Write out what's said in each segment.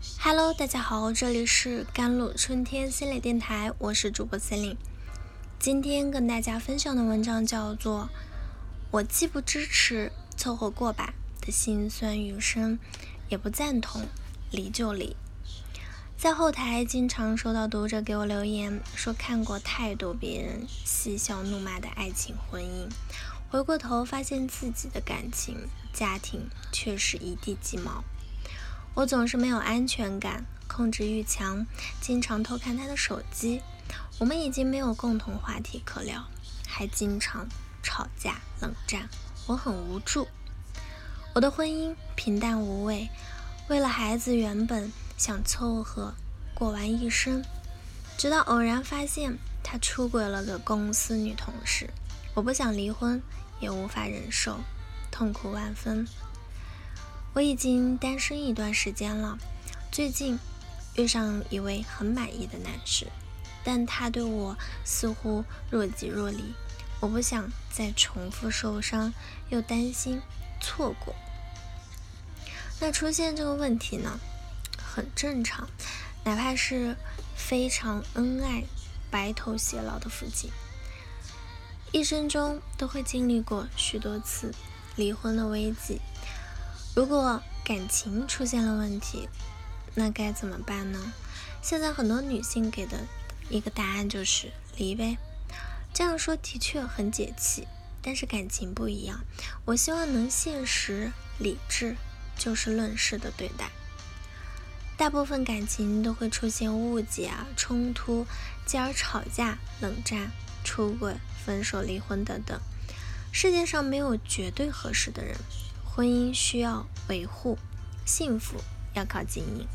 Hello，大家好，这里是甘露春天心理电台，我是主播 Celine。今天跟大家分享的文章叫做《我既不支持凑合过吧的心酸余生，也不赞同离就离》。在后台经常收到读者给我留言，说看过太多别人嬉笑怒骂的爱情婚姻，回过头发现自己的感情家庭却是一地鸡毛。我总是没有安全感，控制欲强，经常偷看他的手机。我们已经没有共同话题可聊，还经常吵架冷战。我很无助。我的婚姻平淡无味，为了孩子，原本想凑合过完一生，直到偶然发现他出轨了个公司女同事。我不想离婚，也无法忍受，痛苦万分。我已经单身一段时间了，最近遇上一位很满意的男士，但他对我似乎若即若离。我不想再重复受伤，又担心错过。那出现这个问题呢，很正常，哪怕是非常恩爱、白头偕老的夫妻，一生中都会经历过许多次离婚的危机。如果感情出现了问题，那该怎么办呢？现在很多女性给的一个答案就是离呗。这样说的确很解气，但是感情不一样。我希望能现实、理智，就事论事的对待。大部分感情都会出现误解啊、冲突，继而吵架、冷战、出轨、分手、离婚等等。世界上没有绝对合适的人。婚姻需要维护，幸福要靠经营。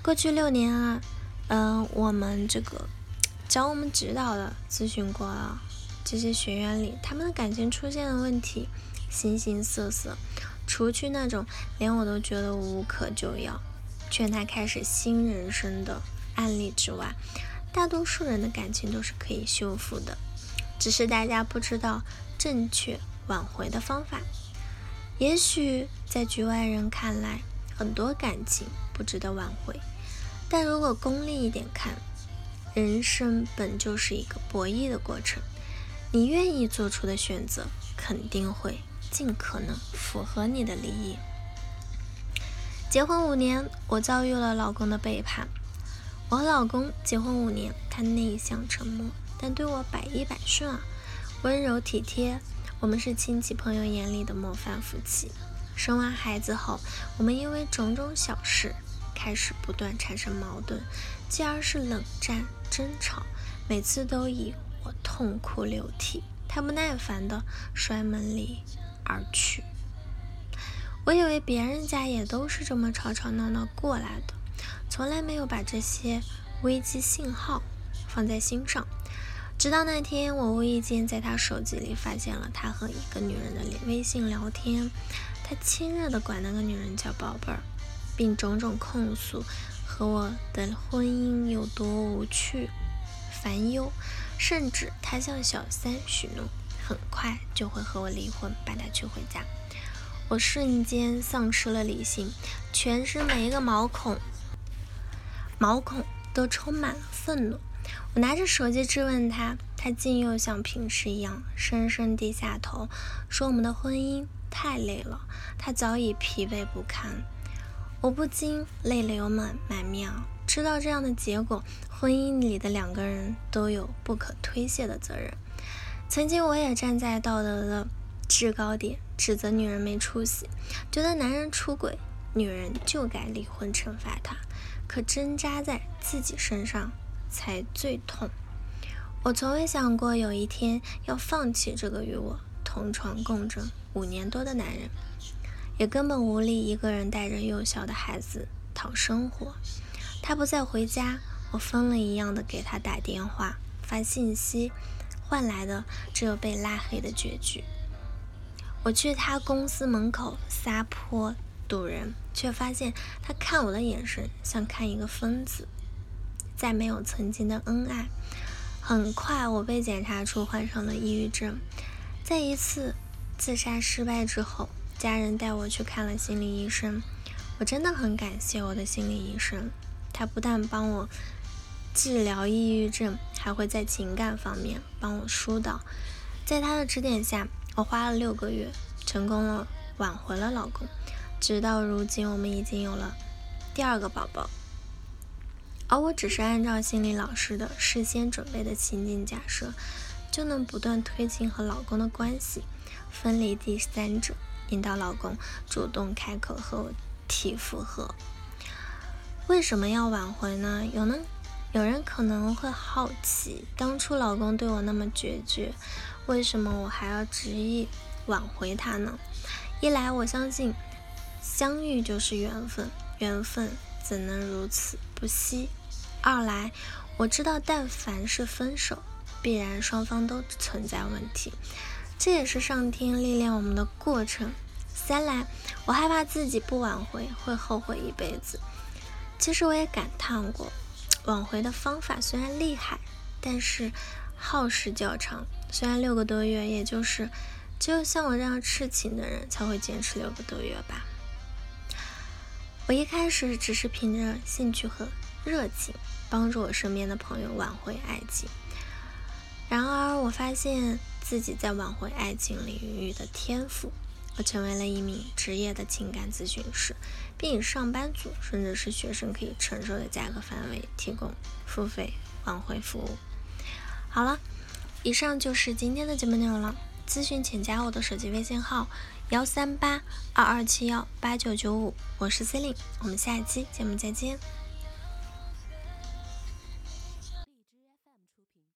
过去六年啊，嗯，我们这个找我们指导的咨询过啊，这些学员里，他们的感情出现的问题形形色色。除去那种连我都觉得无可救药，劝他开始新人生的案例之外，大多数人的感情都是可以修复的，只是大家不知道正确挽回的方法。也许在局外人看来，很多感情不值得挽回，但如果功利一点看，人生本就是一个博弈的过程，你愿意做出的选择，肯定会尽可能符合你的利益。结婚五年，我遭遇了老公的背叛。我和老公结婚五年，他内向沉默，但对我百依百顺啊，温柔体贴。我们是亲戚朋友眼里的模范夫妻。生完孩子后，我们因为种种小事开始不断产生矛盾，继而是冷战、争吵，每次都以我痛哭流涕，他不耐烦的摔门里而去。我以为别人家也都是这么吵吵闹闹过来的，从来没有把这些危机信号放在心上。直到那天，我无意间在他手机里发现了他和一个女人的微信聊天，他亲热的管那个女人叫宝贝儿，并种种控诉和我的婚姻有多无趣、烦忧，甚至他向小三许诺，很快就会和我离婚，把他娶回家。我瞬间丧失了理性，全身每一个毛孔、毛孔都充满了愤怒。我拿着手机质问他，他竟又像平时一样深深低下头，说我们的婚姻太累了，他早已疲惫不堪。我不禁泪流满满面啊！知道这样的结果，婚姻里的两个人都有不可推卸的责任。曾经我也站在道德的制高点，指责女人没出息，觉得男人出轨，女人就该离婚惩罚他。可针扎在自己身上。才最痛。我从未想过有一天要放弃这个与我同床共枕五年多的男人，也根本无力一个人带着幼小的孩子讨生活。他不再回家，我疯了一样的给他打电话、发信息，换来的只有被拉黑的结局。我去他公司门口撒泼堵人，却发现他看我的眼神像看一个疯子。再没有曾经的恩爱。很快，我被检查出患上了抑郁症。在一次自杀失败之后，家人带我去看了心理医生。我真的很感谢我的心理医生，他不但帮我治疗抑郁症，还会在情感方面帮我疏导。在他的指点下，我花了六个月，成功了挽回了老公。直到如今，我们已经有了第二个宝宝。而我只是按照心理老师的事先准备的情景假设，就能不断推进和老公的关系，分离第三者，引导老公主动开口和我提复合。为什么要挽回呢？有呢？有人可能会好奇，当初老公对我那么决绝，为什么我还要执意挽回他呢？一来，我相信相遇就是缘分，缘分怎能如此不惜？二来，我知道，但凡是分手，必然双方都存在问题，这也是上天历练我们的过程。三来，我害怕自己不挽回会后悔一辈子。其实我也感叹过，挽回的方法虽然厉害，但是耗时较长。虽然六个多月，也就是只有像我这样痴情的人才会坚持六个多月吧。我一开始只是凭着兴趣和。热情帮助我身边的朋友挽回爱情，然而我发现自己在挽回爱情领域的天赋，我成为了一名职业的情感咨询师，并以上班族甚至是学生可以承受的价格范围提供付费挽回服务。好了，以上就是今天的节目内容了。咨询请加我的手机微信号幺三八二二七幺八九九五，我是 C 令我们下一期节目再见。